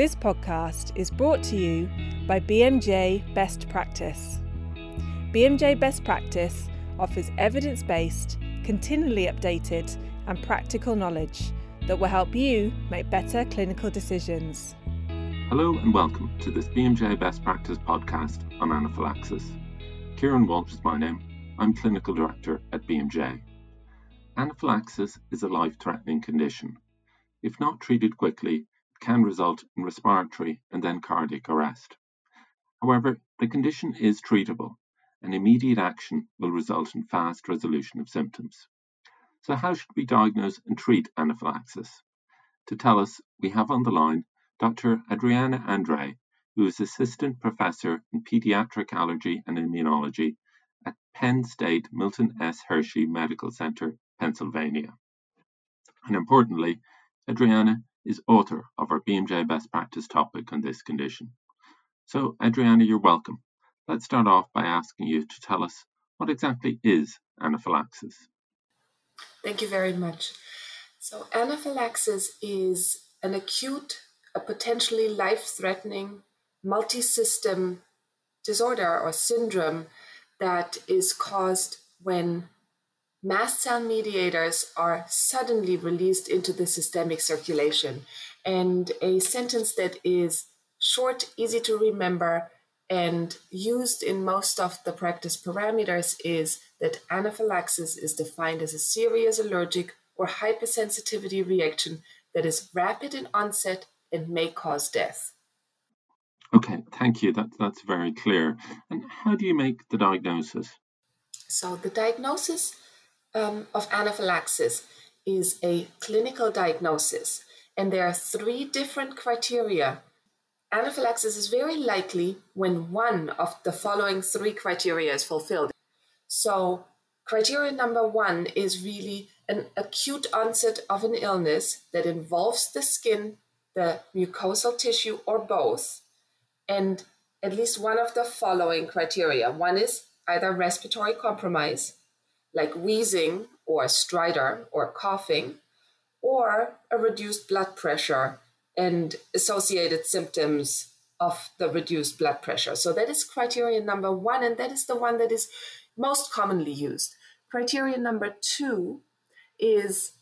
This podcast is brought to you by BMJ Best Practice. BMJ Best Practice offers evidence based, continually updated, and practical knowledge that will help you make better clinical decisions. Hello and welcome to this BMJ Best Practice podcast on anaphylaxis. Kieran Walsh is my name. I'm Clinical Director at BMJ. Anaphylaxis is a life threatening condition. If not treated quickly, can result in respiratory and then cardiac arrest. However, the condition is treatable and immediate action will result in fast resolution of symptoms. So, how should we diagnose and treat anaphylaxis? To tell us, we have on the line Dr. Adriana Andre, who is Assistant Professor in Pediatric Allergy and Immunology at Penn State Milton S. Hershey Medical Center, Pennsylvania. And importantly, Adriana is author of our BMJ best practice topic on this condition. So, Adriana, you're welcome. Let's start off by asking you to tell us what exactly is anaphylaxis. Thank you very much. So, anaphylaxis is an acute a potentially life threatening multi system disorder or syndrome that is caused when mast cell mediators are suddenly released into the systemic circulation. And a sentence that is short, easy to remember, and used in most of the practice parameters is that anaphylaxis is defined as a serious allergic or hypersensitivity reaction that is rapid in onset and may cause death. Okay, thank you. That, that's very clear. And how do you make the diagnosis? So, the diagnosis um, of anaphylaxis is a clinical diagnosis, and there are three different criteria. Anaphylaxis is very likely when one of the following three criteria is fulfilled. So, criteria number one is really an acute onset of an illness that involves the skin the mucosal tissue or both, and at least one of the following criteria. One is either respiratory compromise, like wheezing or stridor or coughing, or a reduced blood pressure and associated symptoms of the reduced blood pressure. So that is criterion number one, and that is the one that is most commonly used. Criterion number two is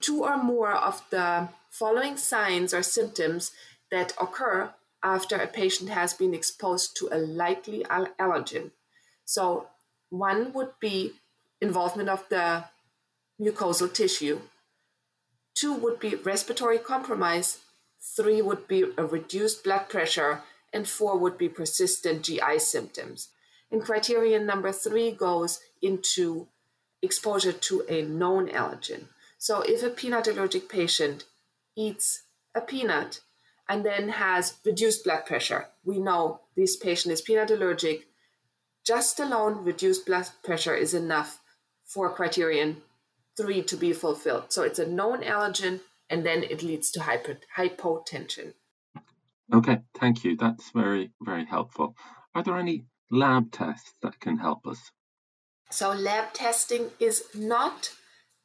two or more of the following signs or symptoms that occur after a patient has been exposed to a likely allergen. So, one would be involvement of the mucosal tissue, two would be respiratory compromise, three would be a reduced blood pressure, and four would be persistent GI symptoms. And criterion number three goes into exposure to a known allergen. So, if a peanut allergic patient eats a peanut and then has reduced blood pressure. We know this patient is peanut allergic. Just alone, reduced blood pressure is enough for criterion three to be fulfilled. So it's a known allergen, and then it leads to hyper, hypotension. Okay, thank you. That's very, very helpful. Are there any lab tests that can help us? So, lab testing is not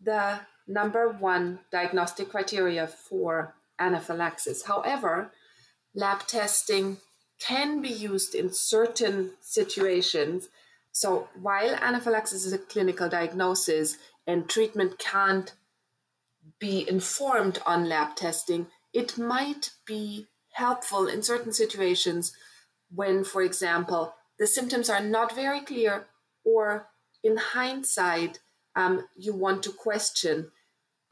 the number one diagnostic criteria for anaphylaxis. However, lab testing can be used in certain situations. So, while anaphylaxis is a clinical diagnosis and treatment can't be informed on lab testing, it might be helpful in certain situations when, for example, the symptoms are not very clear or in hindsight, um, you want to question.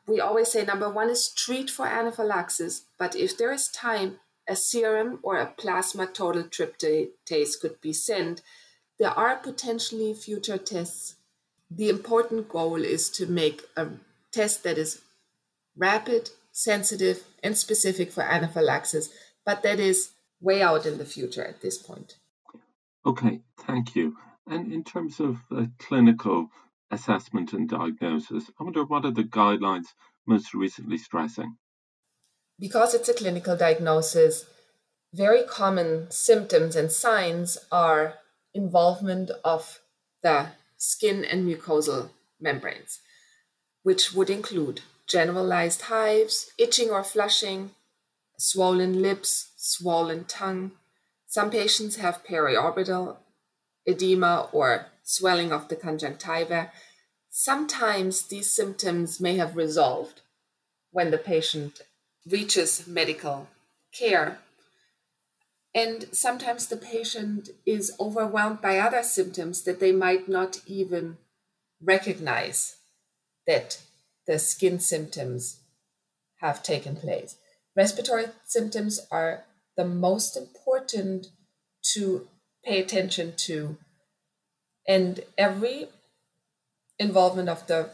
We always say number one is treat for anaphylaxis, but if there is time, a serum or a plasma total tryptase could be sent. There are potentially future tests. The important goal is to make a test that is rapid, sensitive, and specific for anaphylaxis, but that is way out in the future at this point. Okay, thank you. And in terms of uh, clinical assessment and diagnosis. I wonder what are the guidelines most recently stressing? Because it's a clinical diagnosis, very common symptoms and signs are involvement of the skin and mucosal membranes, which would include generalized hives, itching or flushing, swollen lips, swollen tongue. Some patients have periorbital edema or swelling of the conjunctiva. Sometimes these symptoms may have resolved when the patient reaches medical care. And sometimes the patient is overwhelmed by other symptoms that they might not even recognize that the skin symptoms have taken place. Respiratory symptoms are the most important to pay attention to, and every involvement of the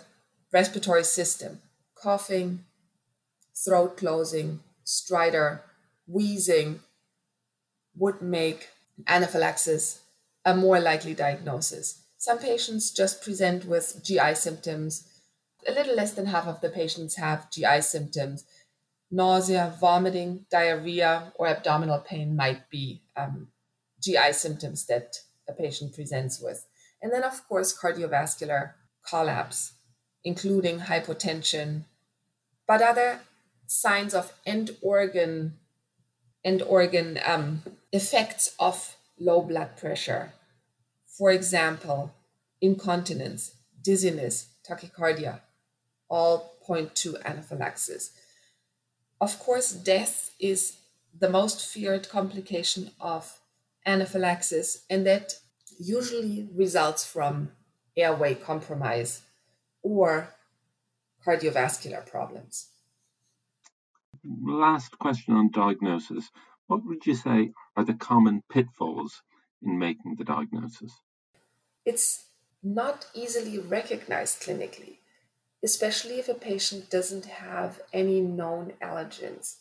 respiratory system, coughing, throat closing, stridor, wheezing, would make anaphylaxis a more likely diagnosis. Some patients just present with GI symptoms. A little less than half of the patients have GI symptoms. Nausea, vomiting, diarrhea, or abdominal pain might be um, GI symptoms that a patient presents with. And then, of course, cardiovascular collapse, including hypotension, but other signs of end organ end organ um, effects of low blood pressure. For example, incontinence, dizziness, tachycardia, all point to anaphylaxis. Of course, death is the most feared complication of anaphylaxis, and that usually results from airway compromise or cardiovascular problems. Last question on diagnosis. What would you say are the common pitfalls in making the diagnosis? It's not easily recognized clinically, especially if a patient doesn't have any known allergens.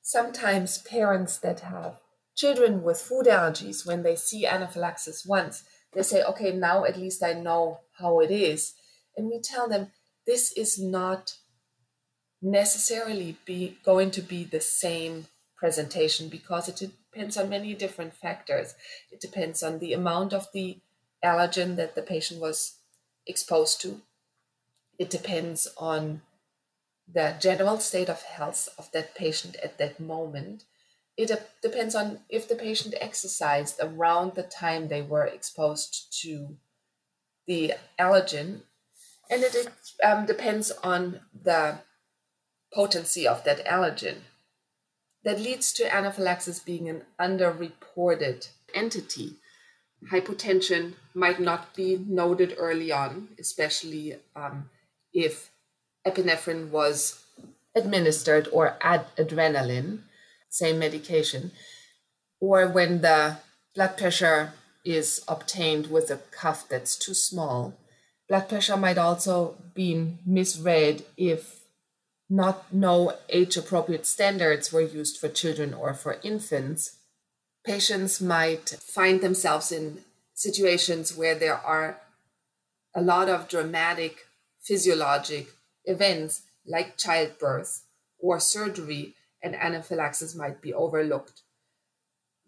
Sometimes parents that have children with food allergies, when they see anaphylaxis once, they say, okay, now at least I know how it is. And we tell them this is not necessarily be going to be the same presentation because it depends on many different factors. It depends on the amount of the allergen that the patient was exposed to. It depends on the general state of health of that patient at that moment. It depends on if the patient exercised around the time they were exposed to the allergen. And it um, depends on the potency of that allergen. That leads to anaphylaxis being an underreported entity. Hypotension might not be noted early on, especially um, if epinephrine was administered or add adrenaline, same medication, or when the blood pressure is obtained with a cuff that's too small. Blood pressure might also be misread if not no age appropriate standards were used for children or for infants. Patients might find themselves in situations where there are a lot of dramatic physiologic events like childbirth or surgery, and anaphylaxis might be overlooked.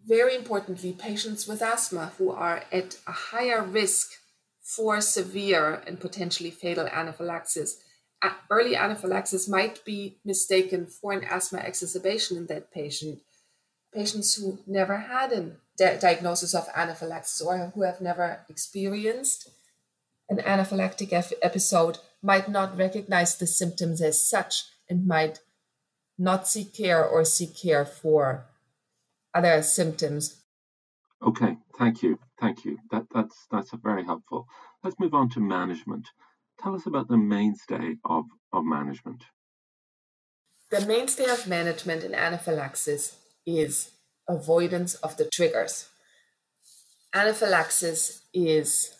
Very importantly, patients with asthma who are at a higher risk for severe and potentially fatal anaphylaxis early anaphylaxis might be mistaken for an asthma exacerbation in that patient. Patients who never had a di- diagnosis of anaphylaxis or who have never experienced an anaphylactic episode might not recognize the symptoms as such and might not seek care or seek care for other symptoms. Okay, thank you, thank you. That that's that's very helpful. Let's move on to management. Tell us about the mainstay of, of management. The mainstay of management in anaphylaxis is avoidance of the triggers. Anaphylaxis is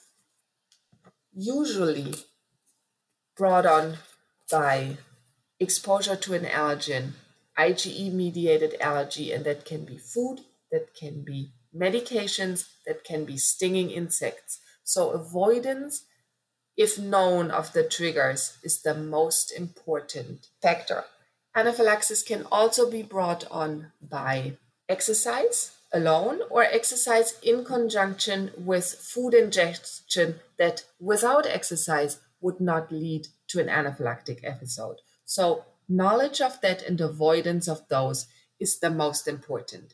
usually brought on by exposure to an allergen, IgE mediated allergy, and that can be food, that can be medications, that can be stinging insects. So, avoidance if known of the triggers, is the most important factor. Anaphylaxis can also be brought on by exercise alone or exercise in conjunction with food ingestion that without exercise would not lead to an anaphylactic episode. So, knowledge of that and avoidance of those is the most important.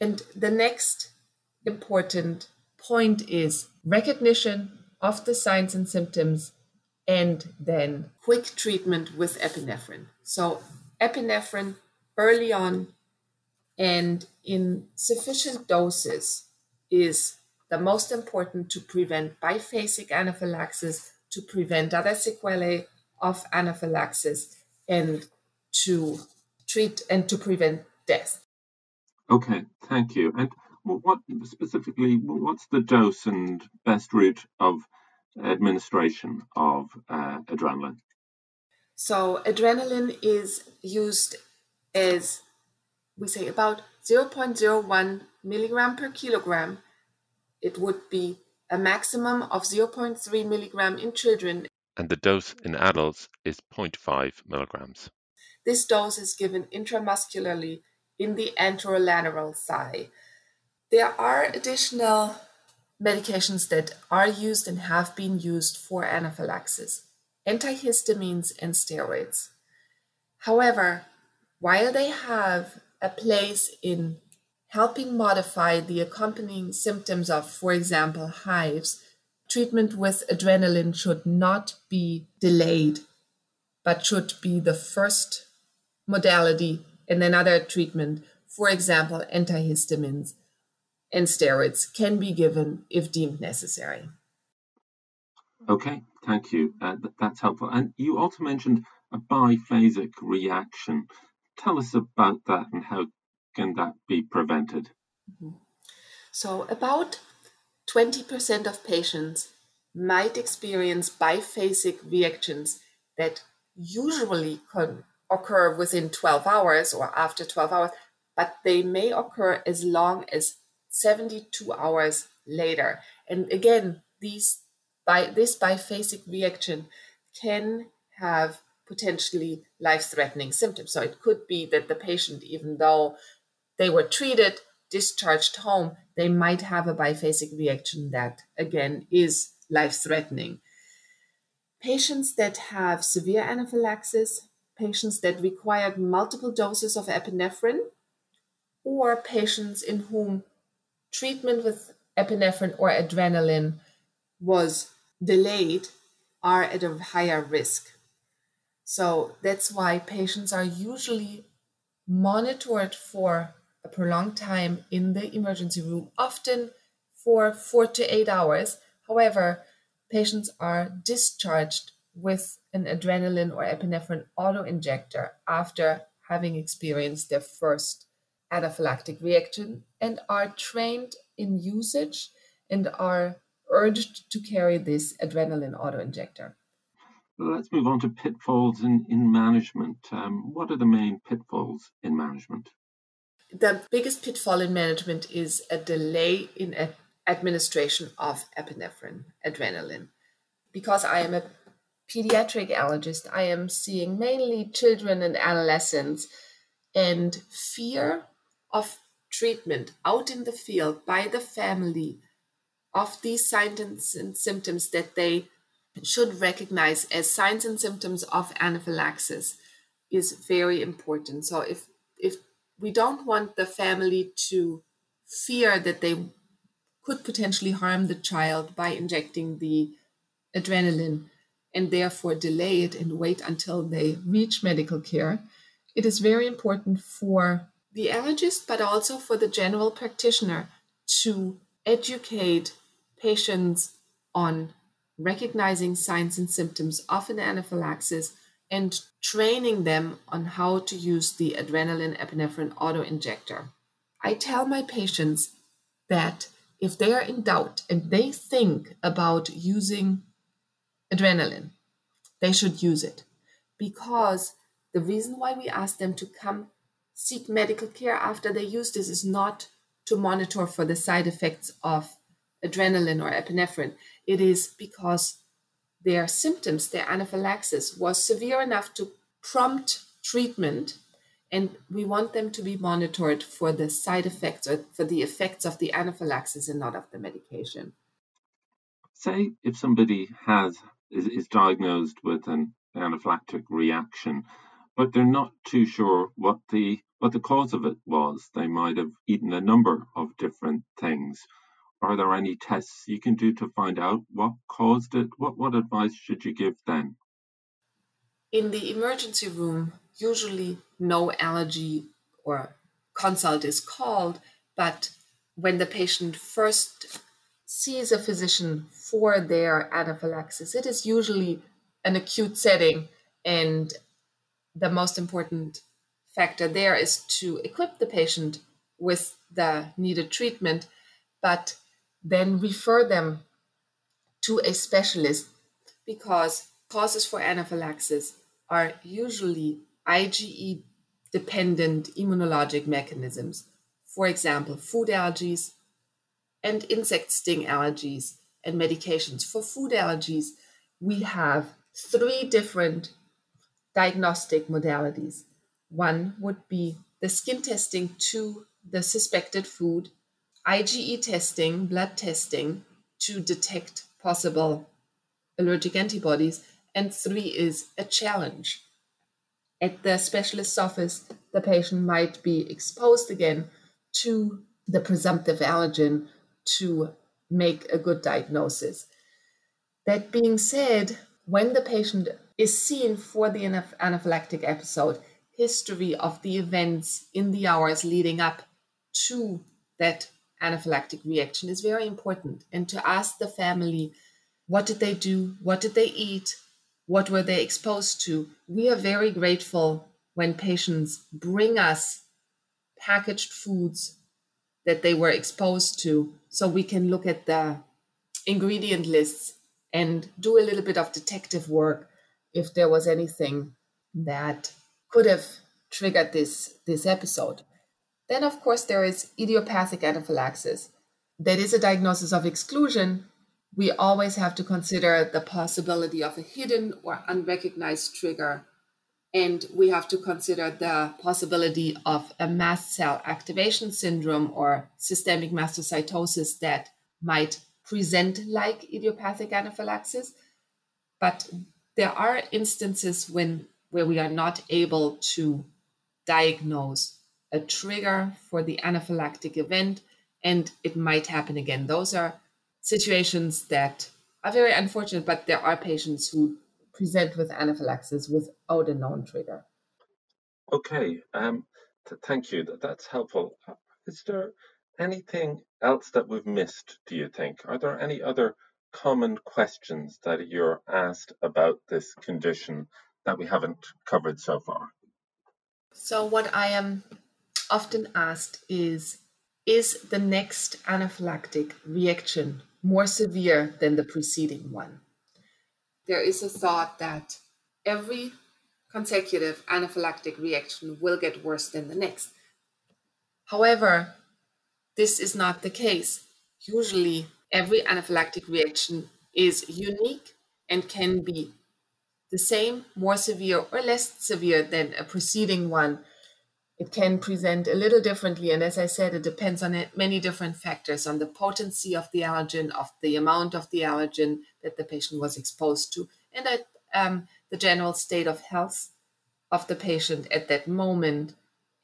And the next important point is recognition of the signs and symptoms and then quick treatment with epinephrine. So, epinephrine early on and in sufficient doses is the most important to prevent biphasic anaphylaxis, to prevent other sequelae of anaphylaxis, and to treat and to prevent death. Okay, thank you. And what specifically, what's the dose and best route of administration of uh, adrenaline? So, adrenaline is used as we say about 0.01 milligram per kilogram. It would be a maximum of 0.3 milligram in children. And the dose in adults is 0.5 milligrams. This dose is given intramuscularly in the anterolateral thigh. There are additional medications that are used and have been used for anaphylaxis antihistamines and steroids. However, while they have a place in helping modify the accompanying symptoms of, for example, hives, treatment with adrenaline should not be delayed, but should be the first modality and then other treatment, for example, antihistamines and steroids can be given if deemed necessary. Okay, thank you. Uh, that's helpful. And you also mentioned a biphasic reaction. Tell us about that and how can that be prevented? Mm-hmm. So, about 20% of patients might experience biphasic reactions that usually can occur within 12 hours or after 12 hours, but they may occur as long as 72 hours later. And again, these by this biphasic reaction can have potentially life-threatening symptoms. So it could be that the patient, even though they were treated, discharged home, they might have a biphasic reaction that again is life-threatening. Patients that have severe anaphylaxis, patients that required multiple doses of epinephrine, or patients in whom treatment with epinephrine or adrenaline was delayed are at a higher risk. So that's why patients are usually monitored for a prolonged time in the emergency room, often for four to eight hours. However, patients are discharged with an adrenaline or epinephrine auto injector after having experienced their first anaphylactic reaction and are trained in usage and are urged to carry this adrenaline autoinjector. Let's move on to pitfalls in, in management. Um, what are the main pitfalls in management? The biggest pitfall in management is a delay in a- administration of epinephrine, adrenaline. Because I am a pediatric allergist, I am seeing mainly children and adolescents, and fear of treatment out in the field by the family of these signs and symptoms that they should recognize as signs and symptoms of anaphylaxis is very important. So if if we don't want the family to fear that they could potentially harm the child by injecting the adrenaline and therefore delay it and wait until they reach medical care, it is very important for the allergist, but also for the general practitioner to educate patients on recognizing signs and symptoms of an anaphylaxis and training them on how to use the adrenaline epinephrine auto injector. I tell my patients that if they are in doubt and they think about using adrenaline, they should use it because the reason why we ask them to come seek medical care after they use this is not to monitor for the side effects of adrenaline or epinephrine. It is because their symptoms, their anaphylaxis, was severe enough to prompt treatment, and we want them to be monitored for the side effects or for the effects of the anaphylaxis and not of the medication. Say if somebody has is, is diagnosed with an anaphylactic reaction, but they're not too sure what the what the cause of it was. They might have eaten a number of different things. Are there any tests you can do to find out what caused it? What, what advice should you give then? In the emergency room, usually no allergy or consult is called, but when the patient first sees a physician for their anaphylaxis, it is usually an acute setting, and the most important factor there is to equip the patient with the needed treatment, but then refer them to a specialist because causes for anaphylaxis are usually IgE dependent immunologic mechanisms. For example, food allergies and insect sting allergies and medications. For food allergies, we have three different diagnostic modalities. One would be the skin testing to the suspected food, IgE testing, blood testing to detect possible allergic antibodies, and three is a challenge. At the specialist's office, the patient might be exposed again to the presumptive allergen to make a good diagnosis. That being said, when the patient is seen for the anaphylactic episode, history of the events in the hours leading up to that anaphylactic reaction is very important. And to ask the family, what did they do? What did they eat? What were they exposed to? We are very grateful when patients bring us packaged foods that they were exposed to so we can look at the ingredient lists and do a little bit of detective work if there was anything that could have triggered this this episode. Then of course there is idiopathic anaphylaxis. That is a diagnosis of exclusion. We always have to consider the possibility of a hidden or unrecognized trigger and we have to consider the possibility of a mast cell activation syndrome or systemic mastocytosis that might present like idiopathic anaphylaxis. But there are instances when where we are not able to diagnose a trigger for the anaphylactic event and it might happen again. Those are situations that are very unfortunate, but there are patients who present with anaphylaxis without a known trigger. Okay, um, th- thank you. That, that's helpful. Is there anything else that we've missed, do you think? Are there any other common questions that you're asked about this condition that we haven't covered so far? So, what I am often asked is Is the next anaphylactic reaction more severe than the preceding one? There is a thought that every consecutive anaphylactic reaction will get worse than the next. However, this is not the case. Usually, every anaphylactic reaction is unique and can be the same, more severe, or less severe than a preceding one. It can present a little differently. And as I said, it depends on many different factors on the potency of the allergen, of the amount of the allergen that the patient was exposed to, and at, um, the general state of health of the patient at that moment,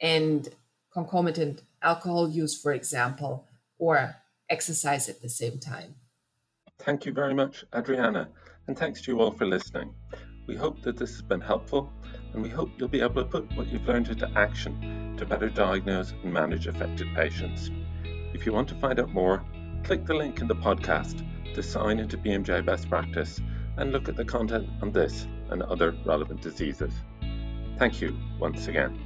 and concomitant alcohol use, for example, or exercise at the same time. Thank you very much, Adriana, and thanks to you all for listening. We hope that this has been helpful, and we hope you'll be able to put what you've learned into action to better diagnose and manage affected patients. If you want to find out more, click the link in the podcast to sign into BMJ Best Practice and look at the content on this and other relevant diseases. Thank you once again.